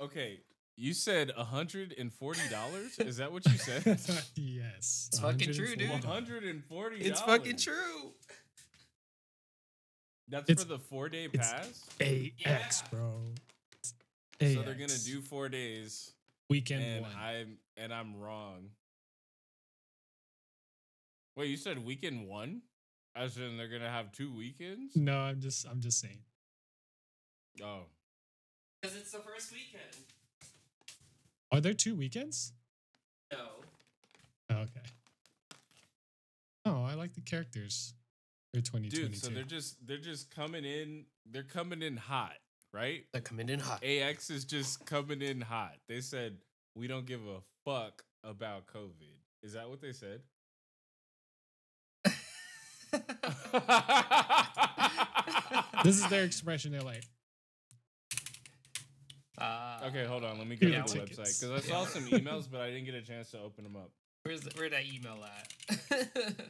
Okay, you said hundred and forty dollars. Is that what you said? yes. It's fucking true, dude. $140. hundred and forty. It's fucking true. That's It's- for the four day pass. AX, bro. So they're gonna do four days, weekend and one. I'm and I'm wrong. Wait, you said weekend one? As in they're gonna have two weekends? no, I'm just I'm just saying. Oh, Because it's the first weekend. Are there two weekends? No. Oh, okay. Oh, I like the characters. They're 2022. dude. So they're just they're just coming in. They're coming in hot, right? They're coming in hot. AX is just coming in hot. They said we don't give a fuck about COVID. Is that what they said? this is their expression. They're like, Okay, hold on. Let me go Yeah, to the tickets. website because I saw some emails, but I didn't get a chance to open them up. Where's the, where that email at?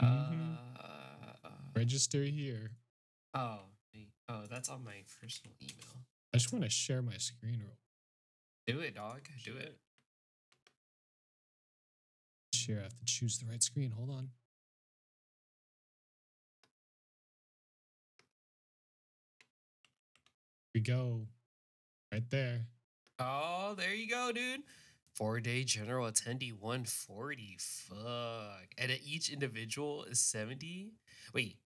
Mhm. uh, register here. oh, oh, that's on my personal email. I just want to share my screen real. Do it, dog. Do it. Share. I have to choose the right screen. Hold on. we go. Right there. Oh, there you go, dude. Four day general attendee 140. Fuck. And each individual is 70. Wait,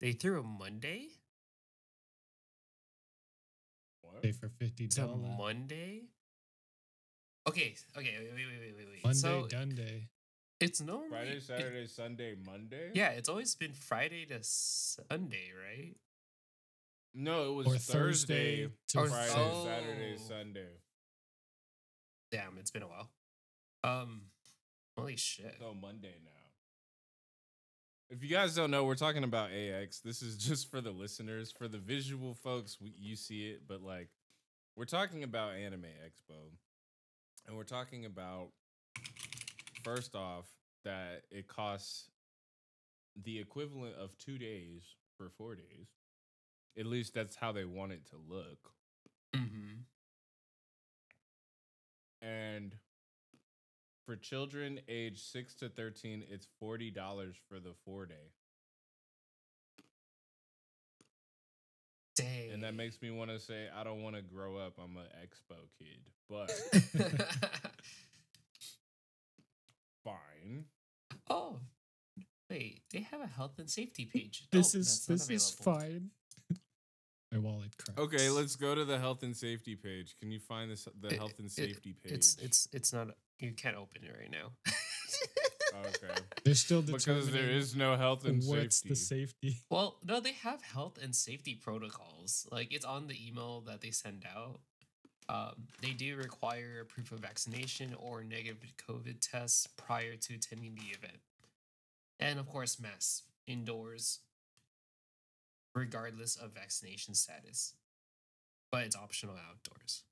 they threw a Monday? What? Pay for fifty It's a. Monday? Okay, okay, wait, wait, wait, wait, wait. Monday, so done day. it's normally Friday, it- Saturday, Sunday, Monday. yeah, it's always been Friday to Sunday, right? No, it was Or Thursday, Thursday to to Friday, Oh. Saturday, Sunday. Damn, it's been a while. Um, holy shit. So Monday now. If you guys don't know, we're talking about AX. This is just for the listeners, for the visual folks. We, you see it, but like, we're talking about Anime Expo, and we're talking about first off that it costs the equivalent of two days for four days. At least that's how they want it to look. Mm-hmm. And for children age 6 to 13, it's $40 for the 4 day. Dang. And that makes me want to say I don't want to grow up. I'm an expo kid. But fine. oh, wait. They have a health and safety page. This Oh, is that's not this is fine. My wallet cracks. Okay, let's go to the health and safety page. Can you find this the It- health and it- safety page? It's it's it's not. You can't open it right now. okay. They're still Because there is no health and what's safety. the safety. well, no, they have health and safety protocols. Like it's on the email that they send out. Um, they do require proof of vaccination or negative COVID tests prior to attending the event, and of course, masks indoors, regardless of vaccination status. But it's optional outdoors.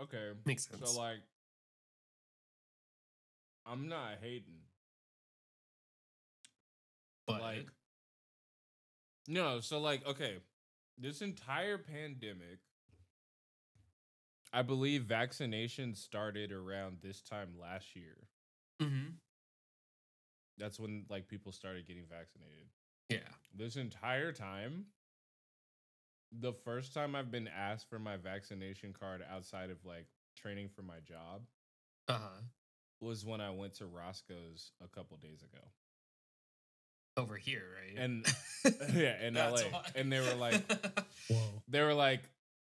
okay. Makes sense. So like I'm not hating. but like no so like okay this entire pandemic i believe vaccination started around this time last year Mhm. That's when like people started getting vaccinated yeah, this entire time the first time i've been asked for my vaccination card outside of like training for my job uh huh. was when i went to roscoe's a couple days ago Over here, right? and yeah in la why. and they were like Whoa. they were like,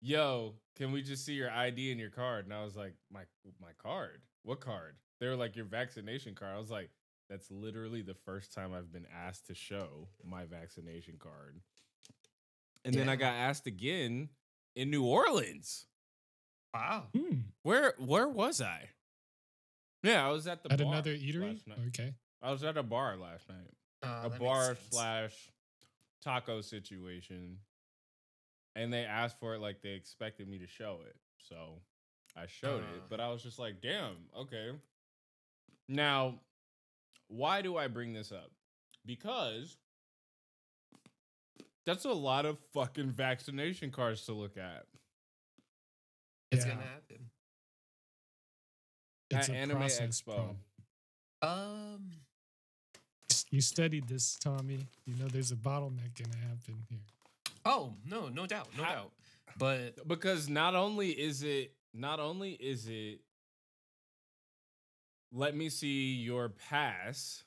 "Yo, can we just see your ID and your card?" And I was like, "My my card? What card?" They were like, "Your vaccination card." I was like, "That's literally the first time I've been asked to show my vaccination card." And then I got asked again in New Orleans. wow. Hmm. Where where was I? Yeah, I was at the At bar another eatery? last night. Okay. I was at a bar last night. Uh, a bar slash taco situation and they asked for it like they expected me to show it so i showed it Uh. but i was just like damn okay now why do i bring this up because That's a lot of fucking vaccination cards to look at. It's Yeah. gonna happen. It's at a Anime Expo. problem. Um, You studied this, Tommy. You know there's a bottleneck gonna happen here. oh no, no doubt, no How- doubt. But because not only is it not only is it let me see your pass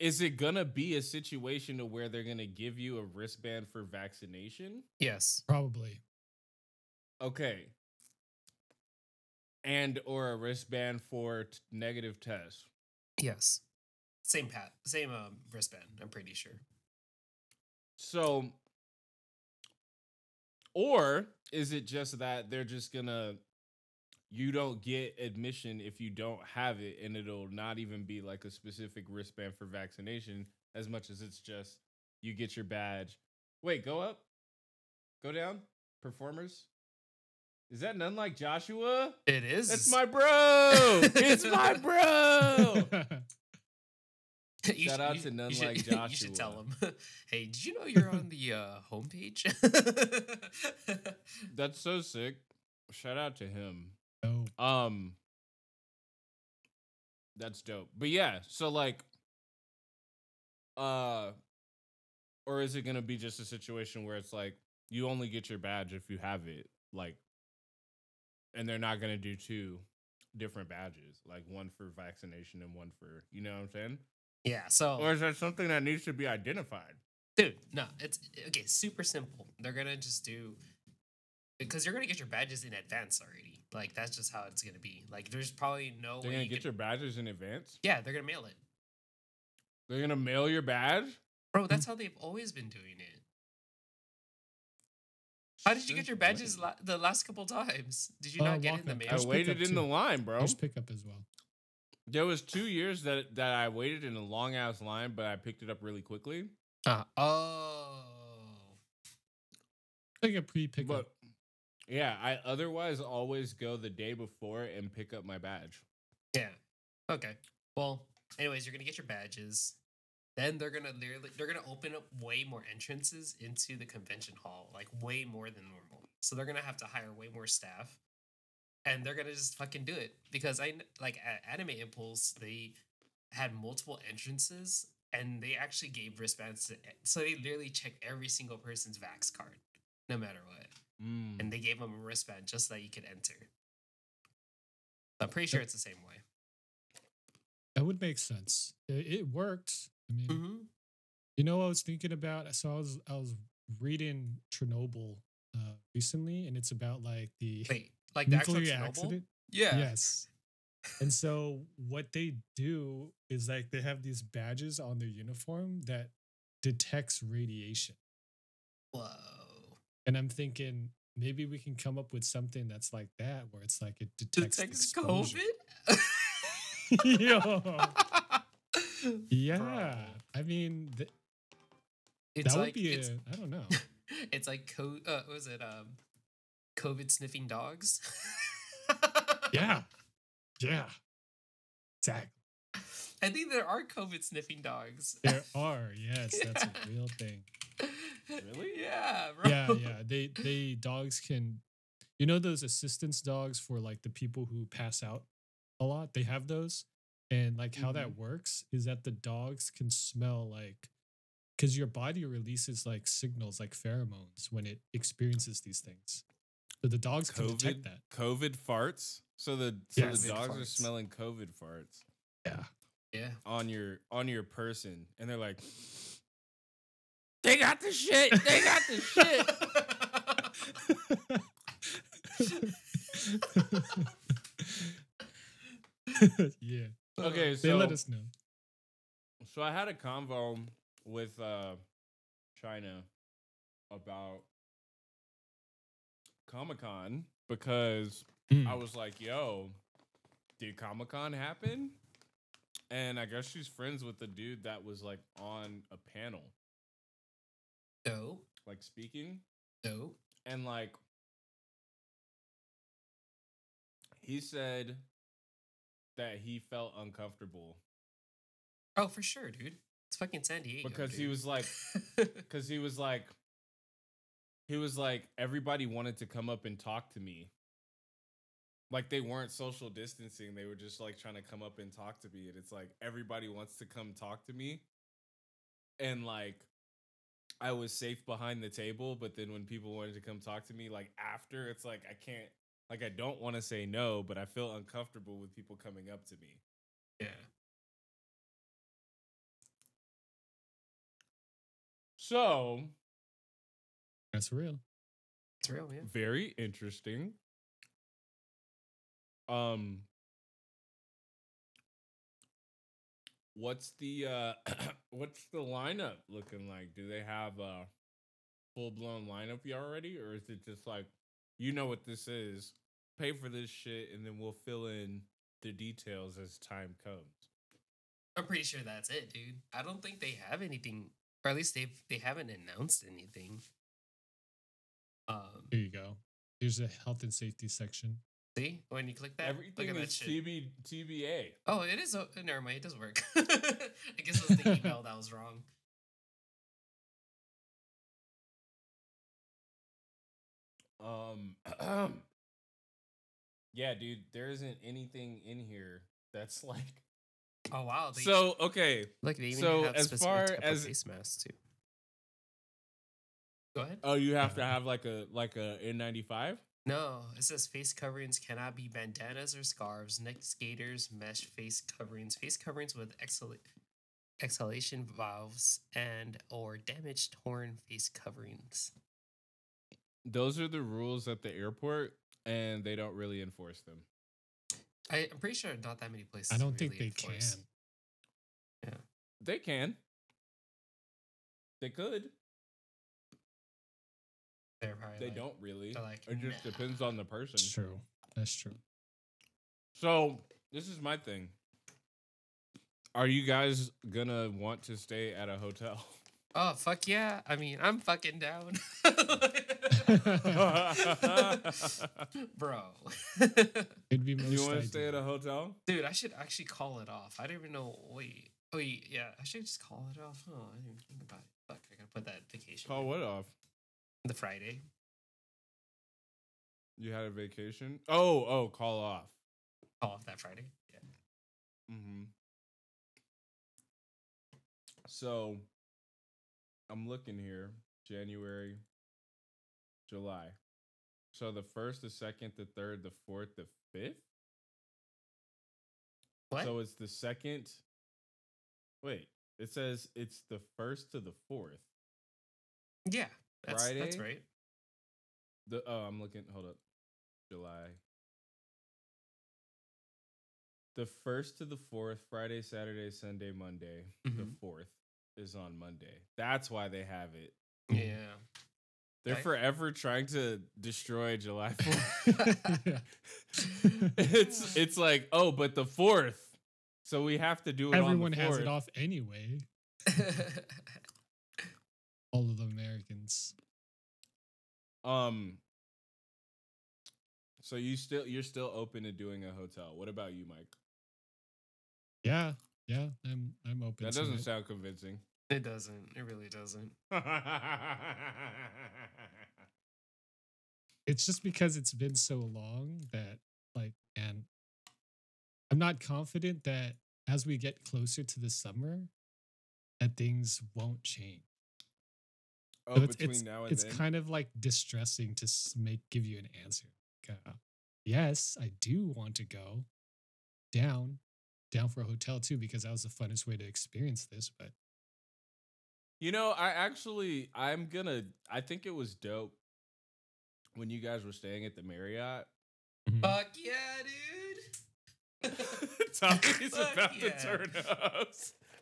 is it gonna be a situation to where they're gonna give you a wristband for vaccination yes, Probably. okay and or a wristband for t- negative test yes, same pat, same um, wristband. I'm pretty sure. So, or is it just that they're just gonna, you don't get admission if you don't have it, and it'll not even be like a specific wristband for vaccination as much as it's just you get your badge. Wait, go up, go down, performers. Is that none like Joshua? It is. It's my bro. it's my bro. You Shout should- out to none should- like You should tell him. hey, did you know you're on the uh, homepage? That's so sick. Shout out to him. Oh, Um That's dope. But yeah, so like uh or is it going to be just a situation where it's like you only get your badge if you have it like and they're not going to do two different badges, like one for vaccination and one for, you know what I'm saying? yeah. So, Or is that something that needs to be identified? dude, no, it's okay. Super simple. They're gonna just do because you're gonna get your badges in advance already. Like that's just how it's gonna be. Like there's probably no They're way going you to get could- your badges in advance? Yeah, they're gonna mail it, They're going to mail your badge? bro. That's how they've always been doing it. How did you get your badges la- the last couple times? Did you Uh, not get it in the walk-up. mail? I There's waited pickup in the too. line, bro. there's pickup as well. There was two years that that I waited in a long ass line, but I picked it up really quickly. Uh, oh, Like a pre-pickup. But yeah, I otherwise always go the day before and pick up my badge. yeah. Okay. Well, anyways, you're gonna get your badges. Then they're gonna literally they're gonna open up way more entrances into the convention hall, like way more than normal. So they're gonna have to hire way more staff, and they're gonna just fucking do it because I like at Anime Impulse they had multiple entrances and they actually gave wristbands to so they literally checked every single person's vax card, no matter what, Mm. and they gave them a wristband just so that you could enter. I'm pretty sure it's the same way. that would make sense. It, it worked. I mean, Mm-hmm. you know what I was thinking about? So I was I was reading Chernobyl uh, recently, and it's about like the Wait, like the actual nuclear Chernobyl? accident. Yeah. Yes. And so what they do is like they have these badges on their uniform that detects radiation. Whoa. And I'm thinking maybe we can come up with something that's like that where it's like it detects Detects exposure. COVID? Yo. Yeah. Bro. I mean th- It's that like would be it's, a I don't know. it's like co- uh, what was it um COVID sniffing dogs? Yeah. Yeah. Exactly. I think there are COVID sniffing dogs. There are. Yes, that's a real thing. Really? Yeah, bro. yeah, yeah. They they dogs can you know those assistance dogs for like the people who pass out a lot? They have those. And like how that mm-hmm. works is that the dogs can smell like because your body releases like signals like pheromones when it experiences these things. So the dogs can detect that. COVID farts. So the so Yes. the COVID dogs are smelling COVID farts Yeah. Yeah. on your on your person, and they're like, "They got the shit. They got the shit." yeah. Okay, so They so let us know. so I had a convo with uh China about Comic Con because Mm. I was like, yo, did Comic Con happen? And I guess she's friends with the dude that was like on a panel, Dope. like speaking. Dope. And like, he said that he felt uncomfortable. Oh, for sure, dude. It's fucking San Diego. because he was like, because he was like, he was like, everybody wanted to come up and talk to me. Like they weren't social distancing; they were just like trying to come up and talk to me, and it's like everybody wants to come talk to me, and like. I was safe behind the table, but then when people wanted to come talk to me, like after, it's like I can't, like I don't want to say no, but I feel uncomfortable with people coming up to me. yeah. So That's real. It's real, yeah. very interesting. Um What's the uh what's the lineup looking like? Do they have a full blown lineup you already or is it just like you know what this is? Pay for this shit and then we'll fill in the details as time comes. I'm pretty sure that's it, dude. I don't think they have anything, or at least they've they haven't announced anything. Um, Here you go. Here's a health and safety section. See when you click that, look Everything at that is shit. TB TBA. Oh, it is. o- Never mind. It does work. I guess it was the email that was wrong. Um, yeah, dude, there isn't anything in here that's like. Oh wow. They, So okay, look, they even so have as specific far as- face masks too. Go ahead. oh, you have to have like a like a N ninety five. No, it says face coverings cannot be bandanas or scarves, neck gaiters, mesh face coverings, face coverings with exhala- exhalation valves, and or damaged torn face coverings. Those are the rules at the airport, and they don't really enforce them. I, I'm pretty sure not that many places. I don't think they enforce. can. They can. They could. They're probably They like- don't really. they're like, it just "Nah." depends on the person. That's true. That's true. So this is my thing. Are you guys gonna want to stay at a hotel? Oh fuck yeah! I mean, I'm fucking down, bro. It'd be most you want to stay at a hotel? Dude, I should actually call it off. I didn't even know. Wait, wait, yeah, I should just call it off. Oh, I didn't even think about it. Fuck, I gotta put that vacation. Call in. what off? The Friday. You had a vacation? Oh, oh, call off. Call off that Friday. Yeah. Mm-hmm. So, I'm looking here. January, July. So the first, the second, the third, the fourth, the fifth. What? So it's the second. Wait, it says it's the first to the fourth. yeah, that's that's right. The oh, I'm looking. Hold up, July. The first to the fourth, Friday, Saturday, Sunday, Monday. The Mhm. fourth is on Monday. That's why they have it. Yeah. They're Right. forever trying to destroy July fourth. It's it's like oh, but the fourth, so we have to do it. Everyone on the has it off anyway. All of the Americans. Um. So you still you're still open to doing a hotel. What about you, Mike? Yeah, yeah, I'm I'm open. That doesn't it. sound convincing. it doesn't. It really doesn't. It's just because it's been so long that, like, and I'm not confident that as we get closer to the summer, that things won't change. Oh, So it's between it's, now and it's then. kind of like distressing to make give you an answer. Like, uh, yes, I do want to go down, down for a hotel too, because that was the funnest way to experience this. But You know, I actually I'm gonna I think it was dope when you guys were staying at the Marriott. mhm. Fuck yeah, dude. Tommy's Fuck about yeah. to turn up.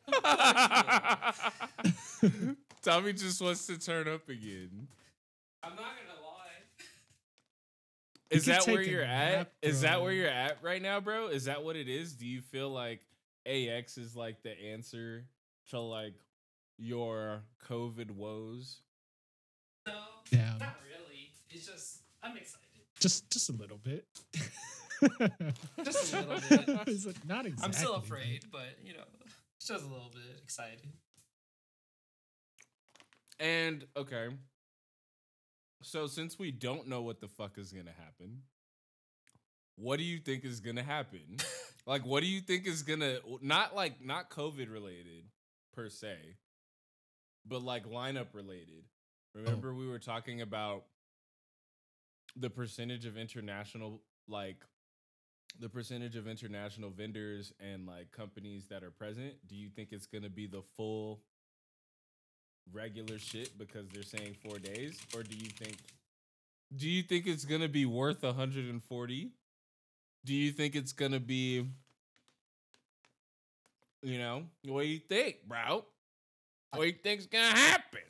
Fuck Tommy just wants to turn up again. I'm not gonna lie. Is that where you're at? nap, Is that where you're at right now, bro? Is that what it is? Do you feel like AX is like the answer to like your COVID woes? No. Yeah. Not really. It's just I'm excited. just just a little bit. Just a little bit. It's like, not exactly. I'm still afraid, but you know, it's just a little bit excited. And okay. So since we don't know what the fuck is gonna happen, what do you think is gonna happen? like what do you think is gonna not like not COVID related per se, but like lineup related. Oh. Remember we were talking about the percentage of international like the percentage of international vendors and like companies that are present, do you think it's going to be the full regular shit because they're saying 4 days or do you think do you think it's going to be worth 140? Do you think it's going to be you know, what do you think, bro? What do you think's going to happen?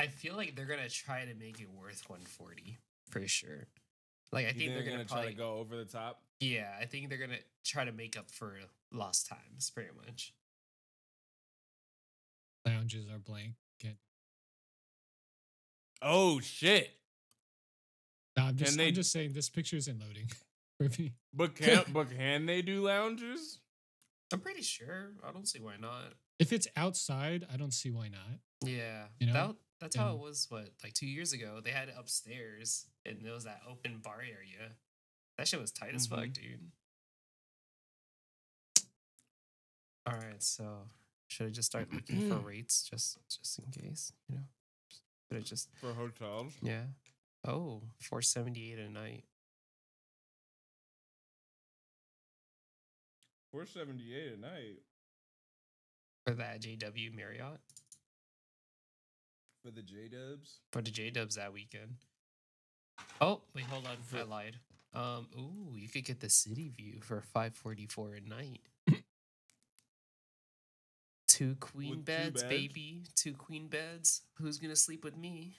I feel like they're gonna try to make it worth 140 for sure. Like I You think, they're, gonna, try probably to go over the top? Yeah, I think they're gonna try to make up for lost times, pretty much. Lounges are blank. Can't- Oh shit. No, I'm just, they- I'm just saying this picture isn't loading for me. But can but can they do lounges? I'm pretty sure. I don't see why not. If it's outside, I don't see why not. Yeah, You know? that, that's how it was. What like two years ago? They had it upstairs, and there was that open bar area. That shit was tight as fuck, Mhm. dude. All right, so should I just start looking for rates just just in case? You know, should I just For hotels? yeah? Oh, 478 a night. 478 a night for that JW Marriott for the J Dubs. for the J Dubs that weekend. Oh wait, hold on, I lied. Um, ooh, you could get the city view for five forty four a night. Two queen With two beds, beds? baby. Two queen beds. Who's gonna sleep with me?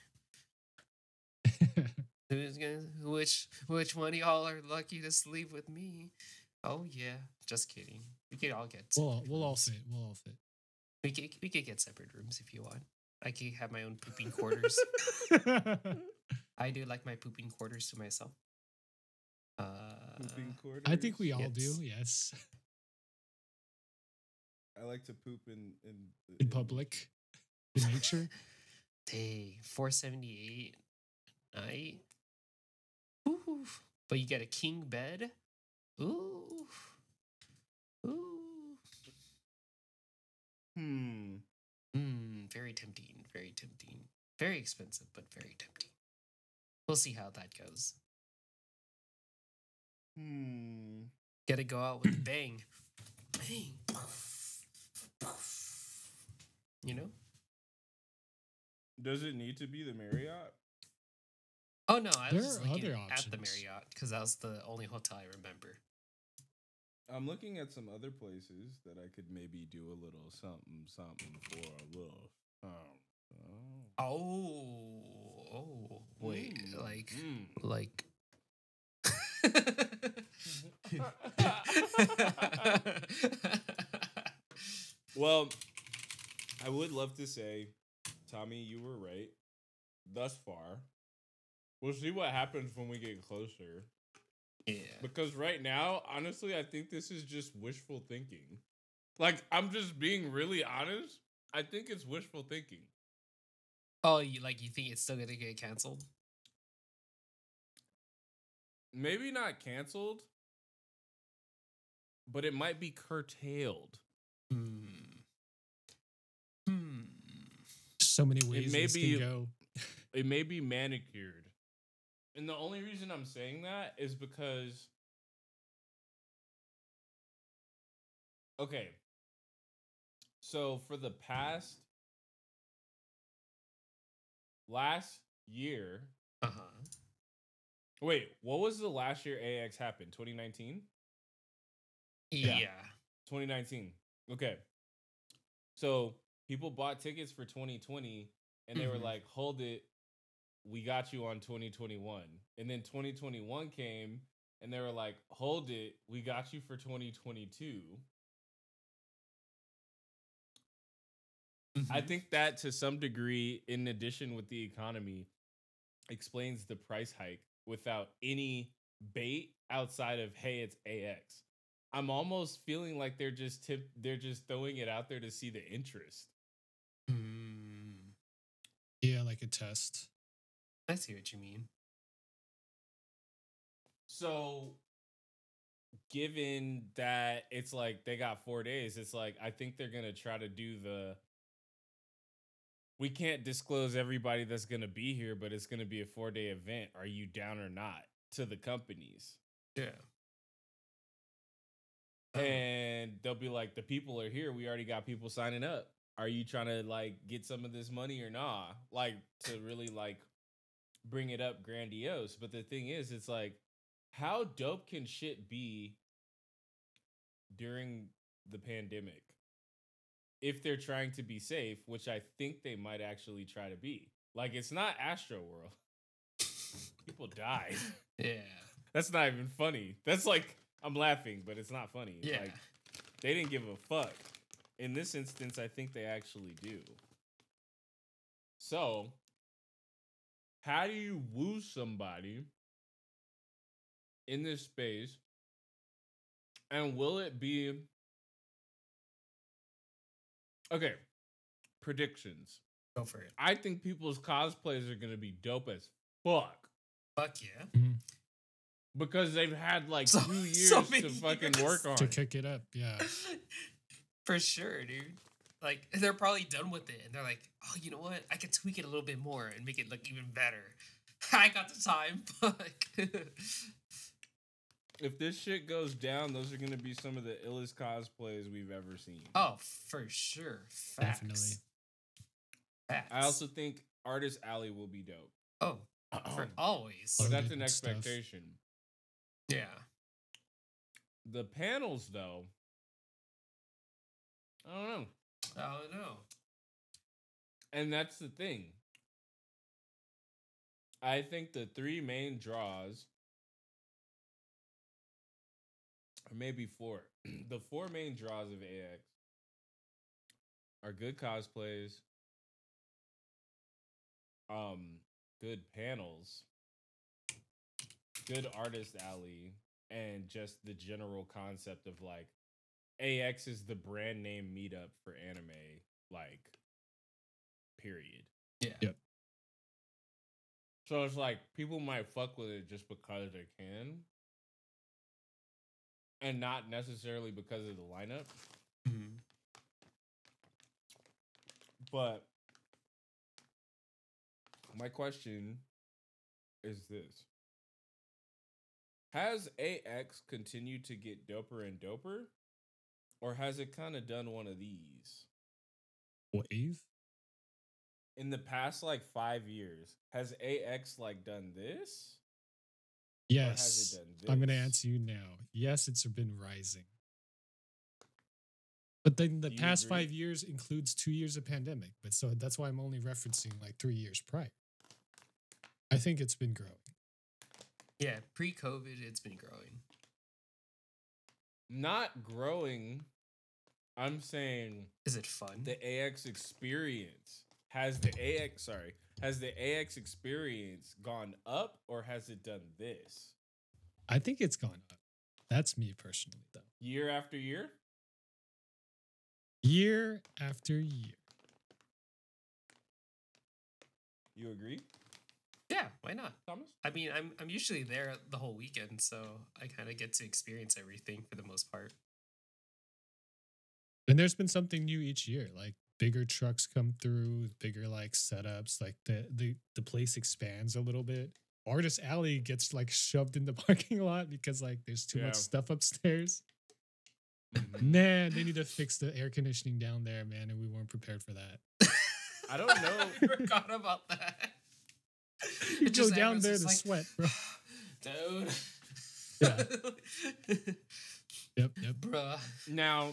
Who's gonna which which one of y'all are lucky to sleep with me? Oh yeah, just kidding. We could all get we'll separate we'll all fit. We'll all fit. We could we could get separate rooms if you want. I could have my own pooping quarters. I do like my pooping quarters to myself. Uh, Pooping quarters. I think we all Yes. do. Yes, I like to poop in in, the- in public, in nature. Dang, 478 night. Ooh, but you get a king bed. Ooh. Ooh. Hmm. Hmm, very tempting, very tempting. Very expensive, but very tempting. We'll see how that goes. Hmm. Gotta go out with a bang. Bang. You know? Does it need to be the Marriott? Oh no, I was There just are looking other at the. Marriott because that was the only hotel I remember. I'm looking at some other places that I could maybe do a little something something for a little. Um, oh. Oh, oh, wait, Mm, like, mm. like. Well, I would love to say, Tommy, you were right thus far. We'll see what happens when we get closer. yeah. Because right now, honestly, I think this is just wishful thinking. Like, I'm just being really honest. I think it's wishful thinking. Oh, you like you think it's still gonna get canceled? Maybe not canceled, but it might be curtailed. Hmm. Hmm. So many ways it may this be- can go. it may be manicured. And the only reason I'm saying that is because Okay. So for the past last year, Uh huh. wait, what was the last year AX happened? 2019? Yeah. Yeah. 2019. Okay. So people bought tickets for 2020 and they were Mhm. like, hold it, we got you on 2021. And then 2021 came and they were like, hold it, we got you for 2022. I Mhm. think that to some degree, in addition with the economy, explains the price hike without any bait outside of hey, it's AX. I'm almost feeling like they're just tip they're just throwing it out there to see the interest. Hmm. Yeah, like a test. I see what you mean. So, given that it's like they got four days, it's like I think they're gonna try to do the. We can't disclose everybody that's gonna be here, but it's gonna be a four day event. Are you down or not to the companies? Yeah. And they'll be like, the people are here. We already got people signing up. Are you trying to like get some of this money or nah? Like to really like bring it up grandiose. But the thing is, it's like, how dope can shit be during the pandemic? If they're trying to be safe, which I think they might actually try to be. Like it's not Astroworld. People died. Yeah. That's not even funny. That's like I'm laughing, but it's not funny. Yeah. Like they didn't give a fuck. In this instance, I think they actually do. So, how do you woo somebody in this space? And will it be Okay. Predictions. Go for it. I think people's cosplays are going to be dope as fuck Fuck yeah. Mm-hmm. because they've had like So- two years so to fucking years. work on To it. kick it up, yeah. For sure, dude. Like they're probably done with it, and they're like, "Oh, you know what? I could tweak it a little bit more and make it look even better." I got the time. Fuck. If this shit goes down, those are gonna be some of the illest cosplays we've ever seen. oh, for sure. Facts. Definitely. Facts. I also think Artist Alley will be dope. oh, for always. So that's an and stuff. expectation. Yeah. The panels, though, I don't know. I don't know. And that's the thing. I think the three main draws, or maybe four, the four main draws of AX are good cosplays, um, good panels, good artist alley, and just the general concept of like AX is the brand name meetup for anime, like period. Yeah. Yep. So it's like people might fuck with it just because they can. And not necessarily because of the lineup. Mhm. But my question is this Has AX continued to get doper and doper? Or has it kind of done one of these? Wave? In the past like five years, has AX like done this? Or has Yes. it done this? I'm going to answer you now. Yes, it's been rising. But then the past agree? five years includes two years of pandemic. But so that's why I'm only referencing like three years prior. I think it's been growing. Yeah. Pre-COVID, it's been growing. Not growing. I'm saying Is it fun? the AX experience has the AX sorry has the AX experience gone up or has it done this I think it's gone up. That's me personally, though. year after year? Year after year. You agree, yeah. Why not? Thomas? I mean, I'm I'm usually there the whole weekend, so I kind of get to experience everything for the most part. And there's been something new each year, like bigger trucks come through, bigger like setups, like the the the place expands a little bit. Artist Alley gets like shoved in the parking lot because like there's too Yeah. much stuff upstairs. Mhm. Man, they need to fix the air conditioning down there, man, and we weren't prepared for that. I don't know. I forgot about that. You It go just- down there to just sweat, bro. Dude. Yeah. Yep, yep. Bruh. Now,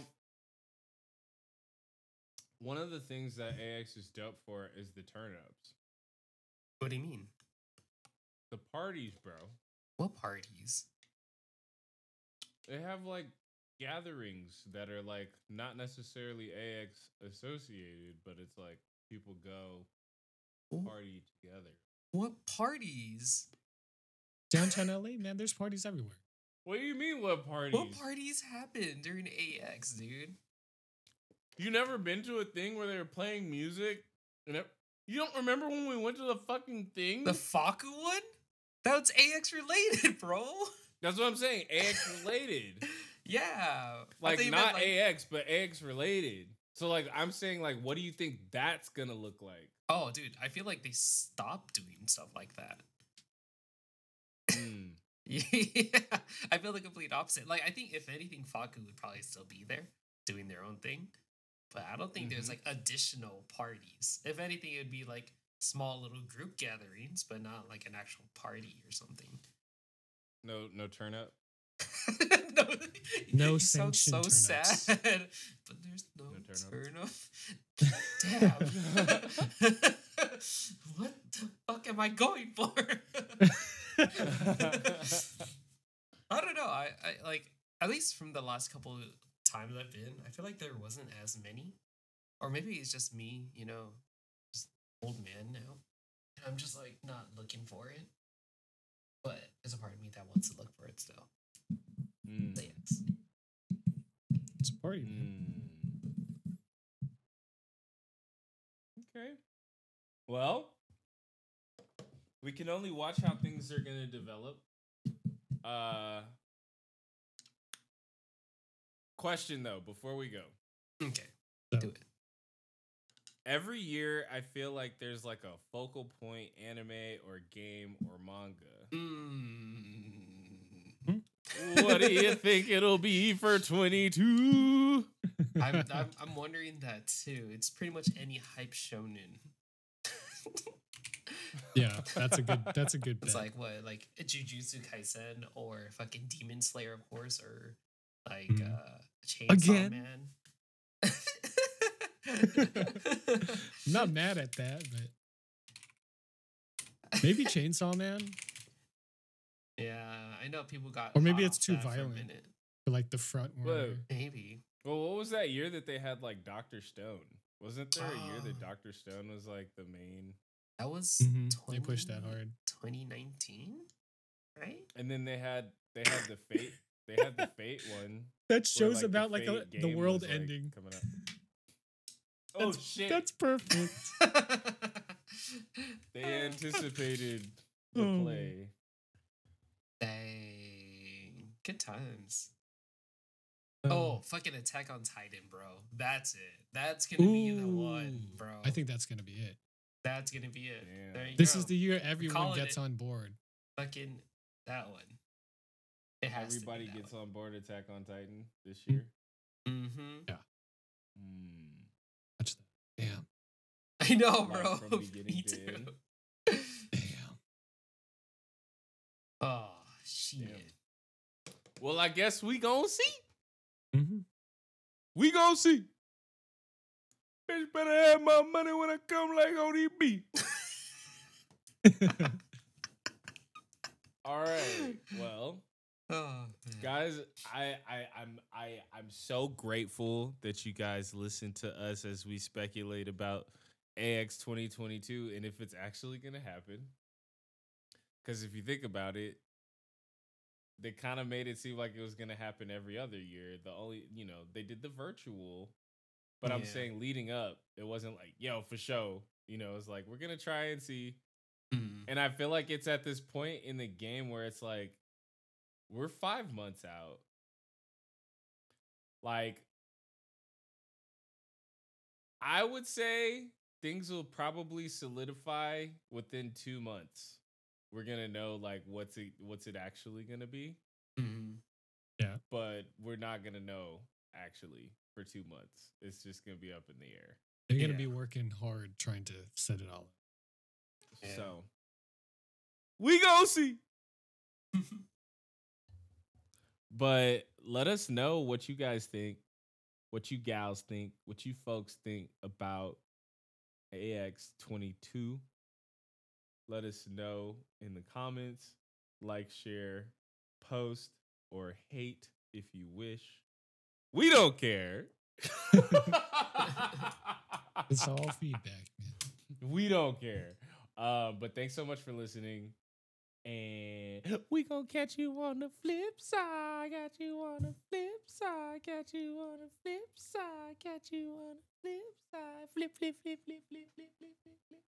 one of the things that AX is dope for is the turn ups, What do you mean? the parties, bro. What parties? They have like gatherings that are like not necessarily AX associated, but it's like people go Wh- party together. What parties? Downtown LA, man, there's parties everywhere. What do you mean? What parties? What parties happen during AX, dude? You never been to a thing where they were playing music and it, You don't remember when we went to the fucking thing? The Fakku one? That's AX related, bro. That's what I'm saying. AX related. Yeah. Like not meant, like- AX, but AX related. So like I'm saying like what do you think that's gonna look like? Oh, dude, I feel like they stopped doing stuff like that. Hmm. Yeah, I feel the complete opposite. Like, I think if anything, Fakku would probably still be there doing their own thing, but I don't think there's Mhm. like additional parties. If anything, it would be like small little group gatherings, but not like an actual party or something. No no turn up. no, No you sound so turnouts. sad, but there's no, No turn-ups. turn up. Damn. what the fuck am I going for? I don't know. I, I like at least from the last couple of times I've been, I feel like there wasn't as many. Or maybe it's just me, you know, just old man now. And I'm just like not looking for it. But there's a part of me that wants to look for it still. Mm, But yes. It's a party. man. mm. Okay. Well, we can only watch how things are gonna develop. Uh question though, before we go. Okay. So, Do it. Every year I feel like there's like a focal point anime or game or manga. Mm. what do you think it'll be for 22? I'm, I'm I'm wondering that too. It's pretty much any hype shonen. Yeah, that's a good. That's a good It's bet. like what, like Jujutsu Kaisen or fucking Demon Slayer, of course, or like Mm. uh Chainsaw Again? Man. I'm not mad at that, but maybe Chainsaw Man Yeah, I know people got. Or maybe it's too that for violent. for like the front Whoa. Maybe. Well, what was that year that they had like Doctor Stone? Wasn't there a year that Oh. Doctor Stone was like the main? That was Mhm, They pushed that hard. 2019, right? And then they had they had the Fate they had the Fate one. That where, shows like, the about like a, the world was, like, ending. coming up. Oh That's- shit! That's perfect. they anticipated the Oh. play. Dang. Good times. Um, Oh, fucking Attack on Titan, bro. That's it. That's gonna be the one, bro. I think that's gonna be it. that's gonna be it. Damn. There you This go. is the year everyone gets it. on board. fucking that one. It has Everybody to be gets on board Attack on Titan this year. Mm-hmm. Hmm. Watch that. Damn. I know, Right bro. from beginning Me to too. end. Damn. Oh shit. Well, I guess we gonna see. Mhm. We gonna see. Bitch better have my money when I come like ODB. All right. Well, Oh guys, I I I'm I I'm so grateful that you guys listen to us as we speculate about AX 2022 and if it's actually going to happen. Cuz if you think about it, they kind of made it seem like it was going to happen every other year. The only, you know, they did the virtual, but I'm saying leading up, it wasn't like, yo, for show. You know, it's like we're going to try and see Mm. and I feel like it's at this point in the game where it's like, we're five months out. Like, I would say things will probably solidify within two months. We're gonna know like what's it what's it actually gonna be, Mhm. but we're not gonna know actually for two months. It's just gonna be up in the air. They're gonna Yeah. be working hard trying to set it all up. Yeah. So we go see. But let us know what you guys think, what you gals think, what you folks think about AX22. Let us know in the comments. Like, share, post, or hate if you wish. We don't care. It's all feedback, man. we don't care. Uh, but thanks so much for listening. And we gonna catch you on the flip side. Got you on the flip side. Got you on the flip side. Got you on the flip side. Flip, flip, flip, flip, flip, flip, flip, flip, flip.